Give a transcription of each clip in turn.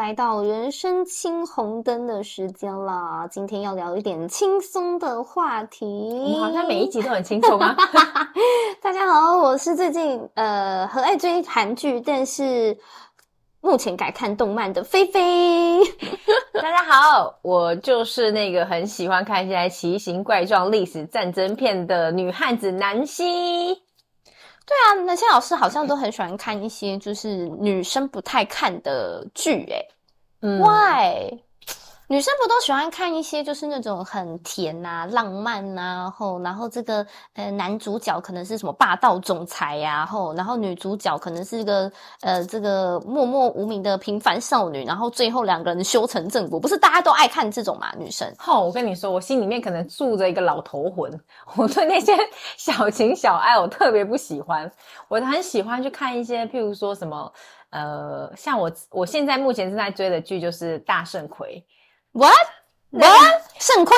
来到人生青红灯的时间了。今天要聊一点轻松的话题。你好像每一集都很轻松啊！大家好，我是最近呃很爱追韩剧，但是目前改看动漫的菲菲。大家好，我就是那个很喜欢看一些奇形怪状历史战争片的女汉子南希。对啊，那些老师好像都很喜欢看一些就是女生不太看的剧，诶嗯，Why？女生不都喜欢看一些就是那种很甜啊、浪漫啊，然后然后这个呃男主角可能是什么霸道总裁呀，然后然后女主角可能是一个呃这个默默无名的平凡少女，然后最后两个人修成正果，不是大家都爱看这种嘛？女生，吼，我跟你说，我心里面可能住着一个老头魂，我对那些 小情小爱我特别不喜欢，我很喜欢去看一些譬如说什么呃，像我我现在目前正在追的剧就是《大圣魁》。What what 肾亏？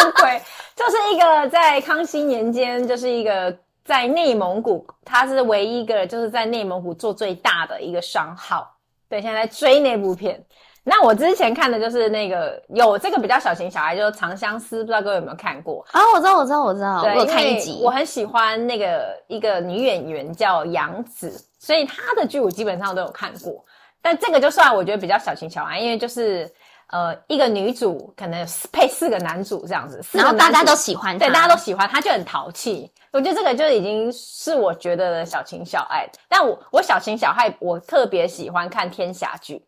肾亏就是一个在康熙年间，就是一个在内蒙古，他是唯一一个就是在内蒙古做最大的一个商号。对，现在在追那部片。那我之前看的就是那个有这个比较小型小孩，就是《长相思》，不知道各位有没有看过啊？我知道，我知道，我知道。对，我有看一集。我很喜欢那个一个女演员叫杨紫，所以她的剧我基本上都有看过。但这个就算我觉得比较小情小爱，因为就是呃一个女主可能配四个男主这样子，然后大家都喜欢，对，大家都喜欢，她就很淘气。我觉得这个就已经是我觉得的小情小爱。但我我小情小爱，我特别喜欢看天侠剧，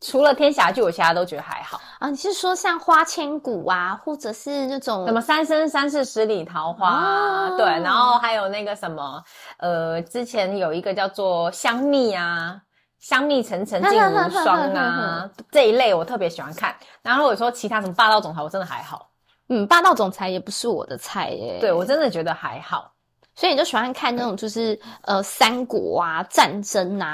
除了天侠剧，我其他都觉得还好啊。你是说像花千骨啊，或者是那种什么三生三世十里桃花啊？哦、对，然后还有那个什么呃，之前有一个叫做香蜜啊。香蜜沉沉烬如霜啊，这一类我特别喜欢看。然后如果说其他什么霸道总裁，我真的还好。嗯，霸道总裁也不是我的菜耶。对，我真的觉得还好。所以你就喜欢看那种就是呃三国啊、战争啊。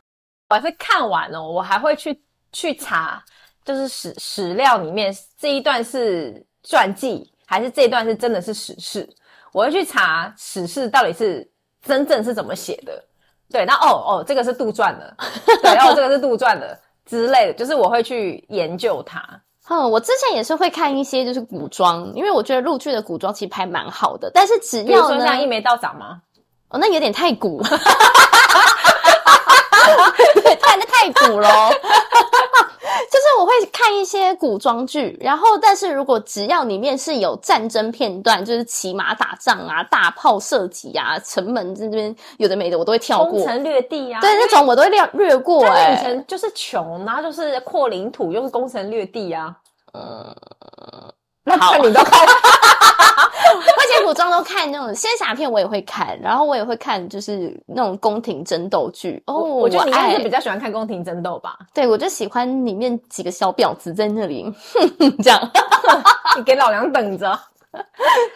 我还是看完哦，我还会去去查，就是史史料里面这一段是传记，还是这一段是真的是史事？我会去查史事到底是真正是怎么写的。对，那哦哦，这个是杜撰的，对，然后这个是杜撰的之类的，就是我会去研究它。嗯，我之前也是会看一些就是古装，因为我觉得陆剧的古装其实拍蛮好的，但是只要呢，像一眉道长吗？哦，那有点太古，对，太那太古咯。就是我会看一些古装剧，然后但是如果只要里面是有战争片段，就是骑马打仗啊、大炮射击啊、城门这边有的没的，我都会跳过。攻城略地啊，对，那种我都会略略过、欸。哎，以前就是穷，然后就是扩领土，又是攻城略地啊。嗯，那看你都看。我以前古装都看那种仙侠片，我也会看，然后我也会看就是那种宫廷争斗剧。哦，我觉得你应该是比较喜欢看宫廷争斗吧？对，我就喜欢里面几个小婊子在那里哼哼 这样，你给老娘等着。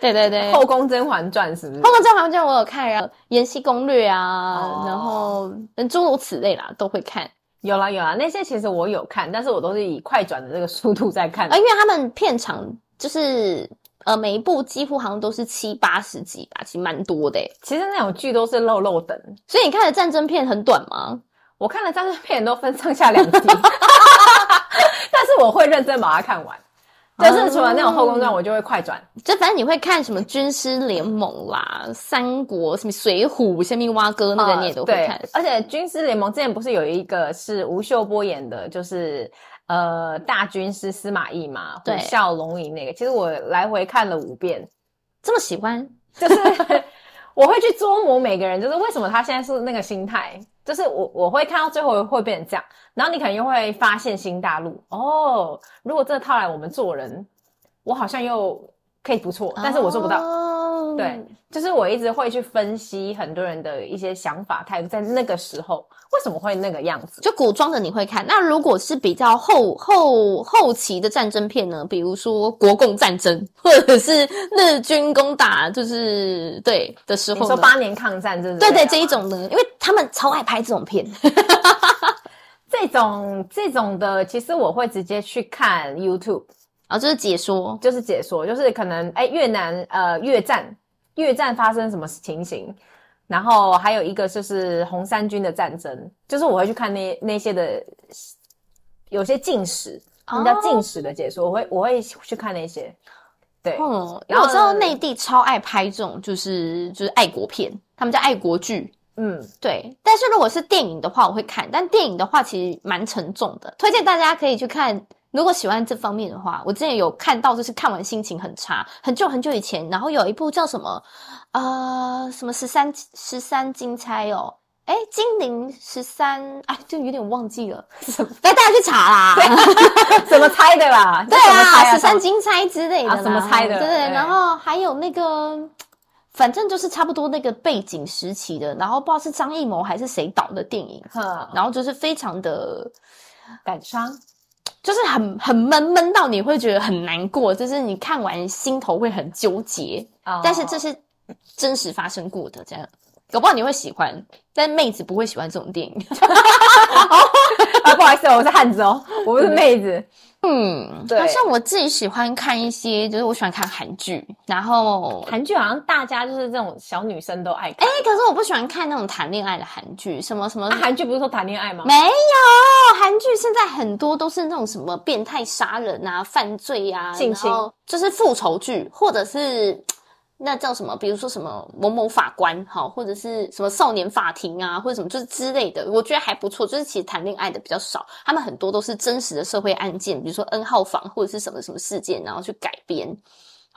对对对，后宫甄嬛传是不是？后宫甄嬛传我有看，然后延禧攻略啊，哦、然后诸如此类啦，都会看。有啦有啦，那些其实我有看，但是我都是以快转的这个速度在看，啊，因为他们片长就是。呃，每一部几乎好像都是七八十集吧，其实蛮多的。其实那种剧都是漏漏等，所以你看的战争片很短吗？我看的战争片都分上下两集，但是我会认真把它看完。就是除了那种后宫传，我就会快转。就反正你会看什么军师联盟啦、三国、什么水浒、什么蛙哥那个你也都会看。呃、而且军师联盟之前不是有一个是吴秀波演的，就是。呃，大军师司马懿嘛，虎啸龙吟那个，其实我来回看了五遍，这么喜欢，就是 我会去琢磨每个人，就是为什么他现在是那个心态，就是我我会看到最后会变成这样，然后你可能又会发现新大陆哦。如果这套来我们做人，我好像又可以不错，但是我做不到。对，就是我一直会去分析很多人的一些想法态度，在那个时候。为什么会那个样子？就古装的你会看，那如果是比较后后后期的战争片呢？比如说国共战争，或者是日军攻打，就是对的时候，你说八年抗战，这对对这一种呢？因为他们超爱拍这种片，这种这种的，其实我会直接去看 YouTube 啊，就是解说，就是解说，就是可能哎越南呃越战越战发生什么情形。然后还有一个就是红三军的战争，就是我会去看那那些的有些进食，什么叫进食的解说，我会我会去看那些。对，嗯，因为我知道内地超爱拍这种，就是就是爱国片，他们叫爱国剧。嗯，对。但是如果是电影的话，我会看，但电影的话其实蛮沉重的，推荐大家可以去看。如果喜欢这方面的话，我之前有看到，就是看完心情很差，很久很久以前，然后有一部叫什么，呃，什么十三十三金钗哦，诶金陵十三，哎，就有点忘记了，那大家去查啦，怎么猜的啦？对啊，十三金钗之类的，怎么猜的？对对，然后还有那个，反正就是差不多那个背景时期的，然后不知道是张艺谋还是谁导的电影，然后就是非常的感伤。就是很很闷闷到你会觉得很难过，就是你看完心头会很纠结。Oh. 但是这是真实发生过的，这样搞不好你会喜欢，但妹子不会喜欢这种电影。啊，不好意思，我是汉子哦，我不是妹子。嗯，对。好像我自己喜欢看一些，就是我喜欢看韩剧，然后韩剧好像大家就是这种小女生都爱看。哎、欸，可是我不喜欢看那种谈恋爱的韩剧，什么什么。韩剧、啊、不是说谈恋爱吗？没有，韩剧现在很多都是那种什么变态杀人啊、犯罪啊，性侵，就是复仇剧，或者是。那叫什么？比如说什么某某法官，哈，或者是什么少年法庭啊，或者什么就是之类的，我觉得还不错。就是其实谈恋爱的比较少，他们很多都是真实的社会案件，比如说 N 号房或者是什么什么事件，然后去改编。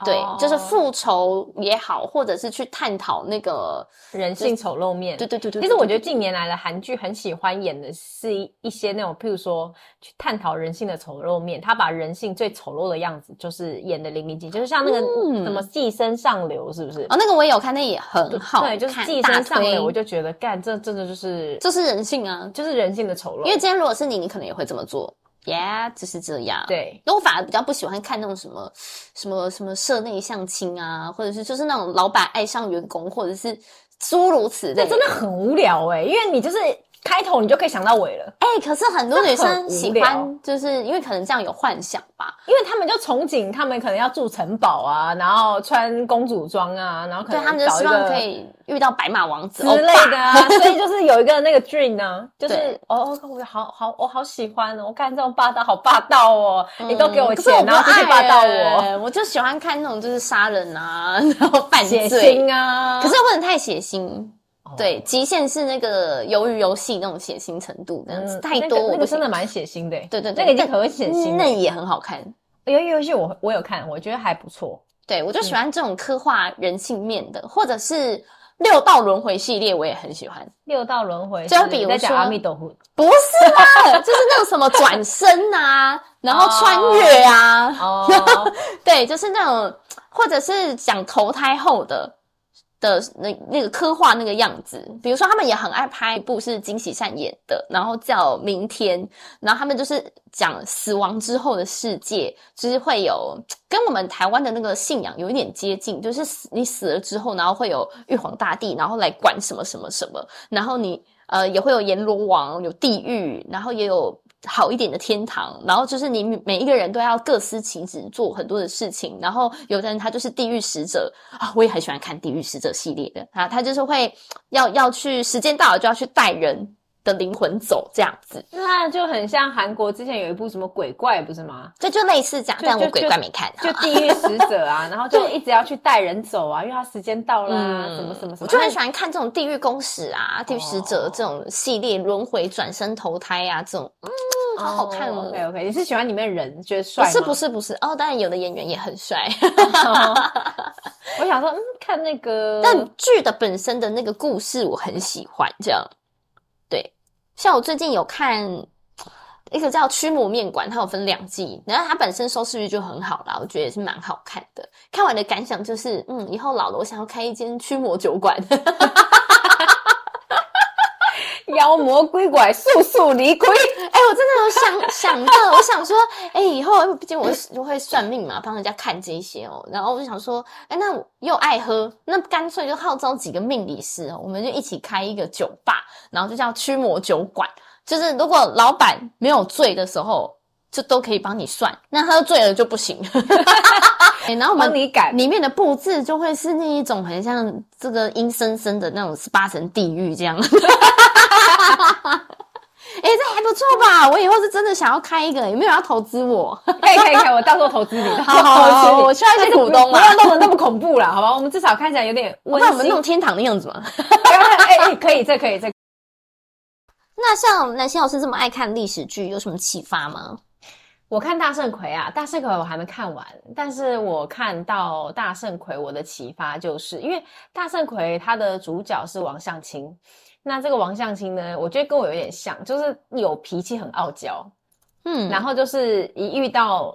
对，oh. 就是复仇也好，或者是去探讨那个人性丑陋面。对对对对。其实我觉得近年来的韩剧很喜欢演的是一些那种，譬如说去探讨人性的丑陋面，他把人性最丑陋的样子就是演的淋漓尽，就是像那个什么《寄生上流》，是不是？哦，那个我也有看，那也很好。对，就是《寄生上流》，我就觉得干这真的就是这是人性啊，就是人性的丑陋。因为今天如果是你，你可能也会这么做。Yeah，就是这样。对，那我反而比较不喜欢看那种什么什么什么社内相亲啊，或者是就是那种老板爱上员工，或者是诸如此类。这真的很无聊诶、欸，因为你就是。开头你就可以想到尾了，哎、欸，可是很多女生喜欢，就是因为可能这样有幻想吧，因为他们就憧憬，他们可能要住城堡啊，然后穿公主装啊，然后可能对他们就希望可以遇到白马王子之类的啊，所以就是有一个那个 dream 呢，就是哦，我好好我好喜欢哦，我看这种霸道好霸道哦，嗯、你都给我钱，我然后继续霸道我，我就喜欢看那种就是杀人啊，然后犯罪。血腥啊，可是又不能太血腥。对，极限是那个鱿鱼游戏那种血腥程度，这样子太多，那个真的蛮血腥的。对对对，那个已经很血腥，那也很好看。鱿鱼游戏我我有看，我觉得还不错。对，我就喜欢这种刻画人性面的，或者是六道轮回系列，我也很喜欢。六道轮回，就比如说阿弥陀佛，不是啦，就是那种什么转身啊，然后穿越啊，哦，对，就是那种，或者是讲投胎后的。的那那个刻画那个样子，比如说他们也很爱拍一部是金喜善演的，然后叫《明天》，然后他们就是讲死亡之后的世界，就是会有跟我们台湾的那个信仰有一点接近，就是死你死了之后，然后会有玉皇大帝，然后来管什么什么什么，然后你呃也会有阎罗王，有地狱，然后也有。好一点的天堂，然后就是你每一个人都要各司其职，做很多的事情。然后有的人他就是地狱使者啊，我也很喜欢看地狱使者系列的啊，他就是会要要去时间到了就要去带人的灵魂走这样子，那就很像韩国之前有一部什么鬼怪不是吗？这就类似这样，但我鬼怪没看，就地狱使者啊，然后就一直要去带人走啊，因为他时间到啦啊，什么什么什么，我就很喜欢看这种地狱公使啊，地狱使者这种系列轮回转生投胎啊，这种。好好看哦！OK OK，你是喜欢里面的人觉得帅吗？不是不是不是哦，当然有的演员也很帅。我想说，嗯，看那个，但剧的本身的那个故事我很喜欢。这样，对，像我最近有看一个叫《驱魔面馆》，它有分两季，然后它本身收视率就很好啦，我觉得也是蛮好看的。看完的感想就是，嗯，以后老了我想要开一间驱魔酒馆。妖魔鬼怪速速离开！哎，我真的有想想到，我想说，哎，以后毕竟我就会算命嘛，帮人家看这些哦。然后我就想说，哎，那我又爱喝，那干脆就号召几个命理师哦，我们就一起开一个酒吧，然后就叫驱魔酒馆。就是如果老板没有醉的时候，就都可以帮你算；那他醉了就不行。然后我们里面的布置就会是那一种很像这个阴森森的那种十八层地狱这样。哎、欸，这还不错吧？我以后是真的想要开一个，有没有要投资我？可以可以可以，我到时候投资你。好 好好，我需要一些股东嘛，不要弄得那么恐怖啦，好吧？我们至少看起来有点温馨。那我们弄天堂的样子嘛？哎哎，可以，这可以，这。那像南星老师这么爱看历史剧，有什么启发吗？我看大圣魁啊，大圣魁我还没看完，但是我看到大圣魁，我的启发就是因为大圣魁它的主角是王向清，那这个王向清呢，我觉得跟我有点像，就是有脾气，很傲娇，嗯，然后就是一遇到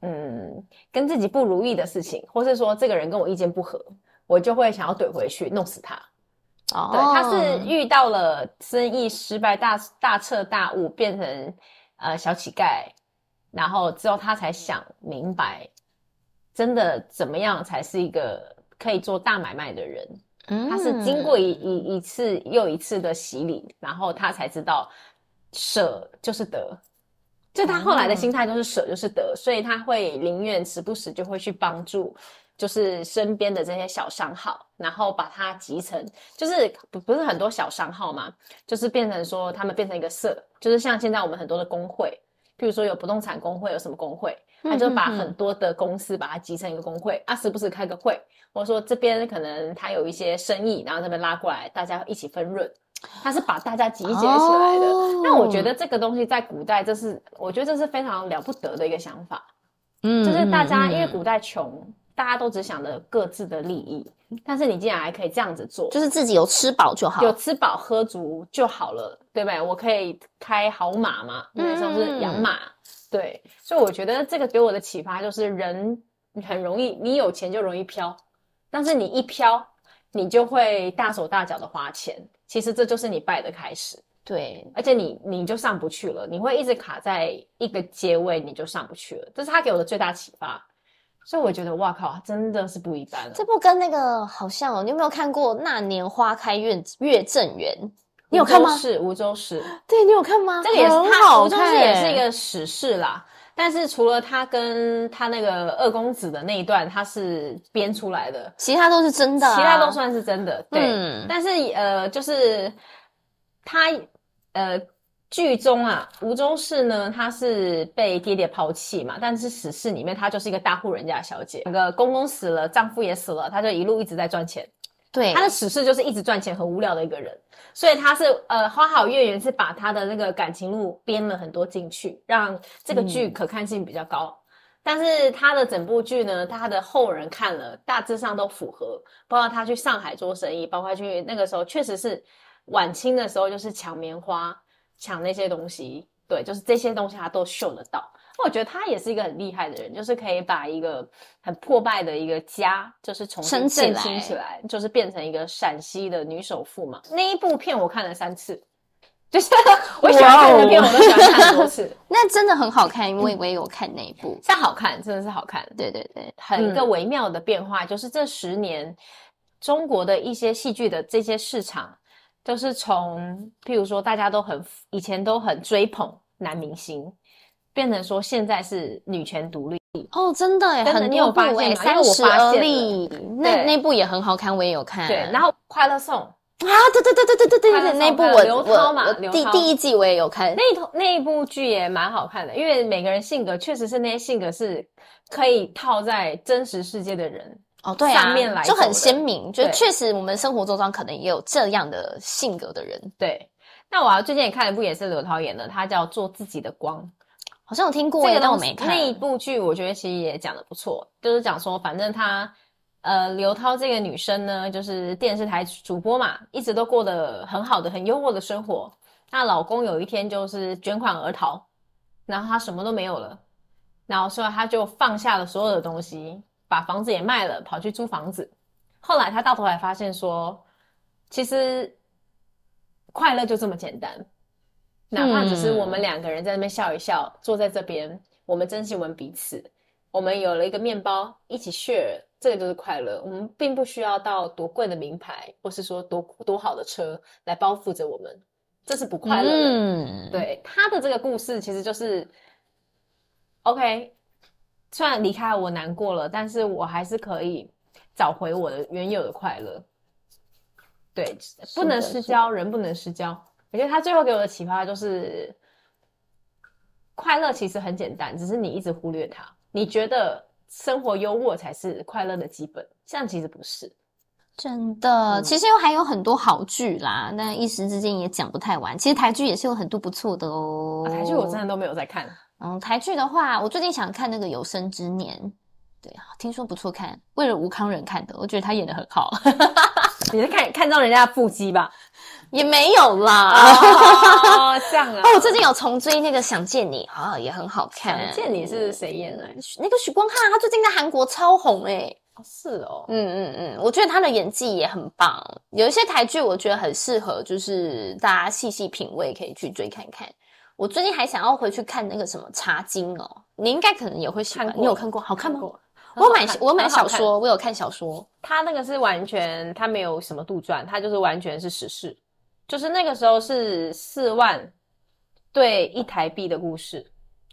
嗯跟自己不如意的事情，或是说这个人跟我意见不合，我就会想要怼回去，弄死他。哦，对，他是遇到了生意失败，大大彻大悟，变成呃小乞丐。然后之后他才想明白，真的怎么样才是一个可以做大买卖的人。嗯，他是经过一一一次又一次的洗礼，然后他才知道舍就是得。就他后来的心态就是舍就是得，所以他会宁愿时不时就会去帮助，就是身边的这些小商号，然后把它集成，就是不不是很多小商号嘛，就是变成说他们变成一个社，就是像现在我们很多的工会。比如说有不动产工会，有什么工会，他就把很多的公司把它集成一个工会，啊，时不时开个会，或者说这边可能他有一些生意，然后这边拉过来，大家一起分润，他是把大家集结起来的。那、哦、我觉得这个东西在古代，这是我觉得这是非常了不得的一个想法，嗯，就是大家因为古代穷。大家都只想着各自的利益，但是你竟然还可以这样子做，就是自己有吃饱就好，有吃饱喝足就好了，对不对？我可以开好马嘛，那时候是养马，嗯、对，所以我觉得这个给我的启发就是，人很容易，你有钱就容易飘，但是你一飘，你就会大手大脚的花钱，其实这就是你败的开始，对，而且你你就上不去了，你会一直卡在一个阶位，你就上不去了，这是他给我的最大启发。所以我觉得，哇靠，真的是不一般了。这部跟那个好像哦，你有没有看过《那年花开月月正圆》？你有看吗？是梧州市。对，你有看吗？这个也是他，梧州市也是一个史事啦。但是除了他跟他那个二公子的那一段，他是编出来的，其他都是真的啊，其他都算是真的。对，嗯，但是呃，就是他呃。剧中啊，梧州事呢，她是被爹爹抛弃嘛，但是史事里面她就是一个大户人家的小姐，那个公公死了，丈夫也死了，她就一路一直在赚钱。对，她的史事就是一直赚钱，很无聊的一个人，所以她是呃，花好月圆是把她的那个感情路编了很多进去，让这个剧可看性比较高。嗯、但是她的整部剧呢，她的后人看了大致上都符合，包括她去上海做生意，包括去那个时候确实是晚清的时候，就是抢棉花。抢那些东西，对，就是这些东西他都嗅得到。我觉得他也是一个很厉害的人，就是可以把一个很破败的一个家，就是重新振兴起来，就是变成一个陕西的女首富嘛。那一部片我看了三次，就是 我喜欢看的片我都喜欢看很多次。那真的很好看，因为我也有看那一部，像好看，真的是好看。对对对，很一个微妙的变化，嗯、就是这十年中国的一些戏剧的这些市场。就是从，譬如说，大家都很以前都很追捧男明星，变成说现在是女权独立哦，真的耶，很有发现，三十而立，那那部也很好看，我也有看。对，然后《快乐颂》啊，对对对对对对对对，那部我刘涛嘛，第第一季我也有看，那一那一部剧也蛮好看的，因为每个人性格确实是那些性格是可以套在真实世界的人。哦，对啊，就很鲜明，就确实我们生活周遭可能也有这样的性格的人。对，那我最近也看了一部也是刘涛演的，他叫做《自己的光》，好像有听过，但我没看。那一部剧我觉得其实也讲的不错，就是讲说反正她呃刘涛这个女生呢，就是电视台主播嘛，一直都过得很好的、很优渥的生活。那老公有一天就是卷款而逃，然后她什么都没有了，然后所以她就放下了所有的东西。把房子也卖了，跑去租房子。后来他到头来发现说，其实快乐就这么简单，哪怕只是我们两个人在那边笑一笑，嗯、坐在这边，我们珍惜我们彼此，我们有了一个面包一起 share，这个就是快乐。我们并不需要到多贵的名牌，或是说多多好的车来包覆着我们，这是不快乐的。嗯、对，他的这个故事其实就是，OK。虽然离开我难过了，但是我还是可以找回我的原有的快乐。对，不能失焦，人不能失焦。我觉得他最后给我的启发就是，快乐其实很简单，只是你一直忽略它。你觉得生活优渥才是快乐的基本，这样其实不是。真的，嗯、其实又还有很多好剧啦，那一时之间也讲不太完。其实台剧也是有很多不错的哦。啊、台剧我真的都没有在看。嗯，台剧的话，我最近想看那个《有生之年》，对啊，听说不错看，为了吴康仁看的，我觉得他演的很好。你是看看到人家的腹肌吧？也没有啦。哦，这样啊。哦，我最近有重追那个《想见你》，啊，也很好看。想见你是谁演的？那个许光汉，他最近在韩国超红诶。哦，是哦。嗯嗯嗯，我觉得他的演技也很棒。有一些台剧，我觉得很适合，就是大家细细品味，可以去追看看。我最近还想要回去看那个什么《茶经》哦，你应该可能也会喜欢。你有看过？好看吗？我买我买小说，我有看小说。他那个是完全，他没有什么杜撰，他就是完全是史事。就是那个时候是四万对一台币的故事，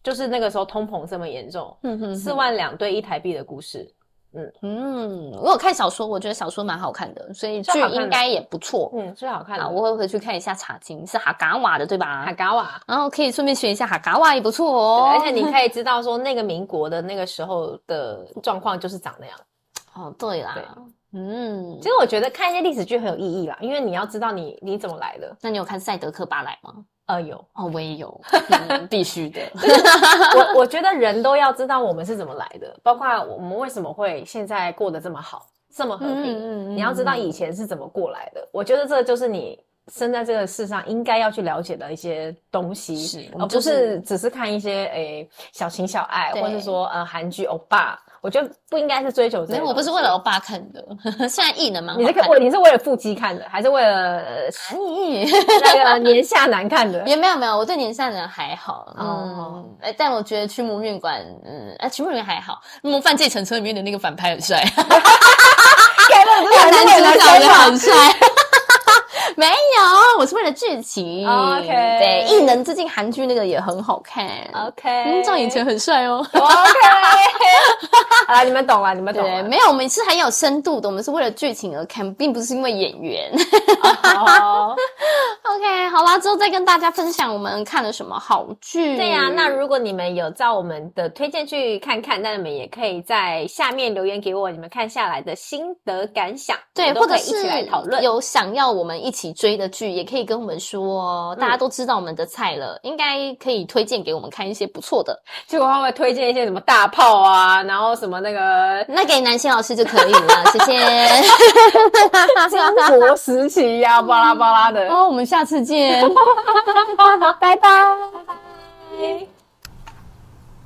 就是那个时候通膨这么严重，嗯哼，四万两对一台币的故事。嗯嗯，我有看小说，我觉得小说蛮好看的，所以剧应该也不错。嗯，最好看的。我会回去看一下《茶经》，是哈嘎瓦的对吧？哈嘎瓦，然后可以顺便学一下哈嘎瓦也不错哦。而且你可以知道说那个民国的那个时候的状况就是长那样。哦，对啦，对嗯，其实我觉得看一些历史剧很有意义啦，因为你要知道你你怎么来的。那你有看《赛德克巴莱》吗？呃，有哦，我也有，嗯、必须的。我我觉得人都要知道我们是怎么来的，包括我们为什么会现在过得这么好，这么和平。嗯嗯嗯、你要知道以前是怎么过来的。我觉得这就是你生在这个世上应该要去了解的一些东西，是而不是只是看一些诶、欸、小情小爱，或者说呃韩剧欧巴。我觉得不应该是追求这个，没有，我不是为了欧巴看的。现在艺能蛮好看的。你是看，你是为了腹肌看的，还是为了 你那个年下男看的？也没有没有，我对年下男还好。嗯，哎，但我觉得驱魔面馆，嗯，哎，驱魔面馆还好。那么《犯罪乘车》里面的那个反派很帅，哈哈哈哈哈，男主角也很帅。没有，我是为了剧情。OK，对，异能最近韩剧那个也很好看。OK，嗯，赵寅成很帅哦。OK，好了，你们懂了，你们懂了。没有，我们是很有深度的，我们是为了剧情而看，并不是因为演员。好，OK，好啦，之后再跟大家分享我们看了什么好剧。对呀，那如果你们有照我们的推荐去看看，那你们也可以在下面留言给我，你们看下来的心得感想。对，或者一起来讨论。有想要我们。一起追的剧也可以跟我们说，大家都知道我们的菜了，嗯、应该可以推荐给我们看一些不错的。结果他会推荐一些什么大炮啊，然后什么那个，那给南星老师就可以了，谢谢。三国时期呀，巴拉巴拉的。哦，我们下次见，拜拜。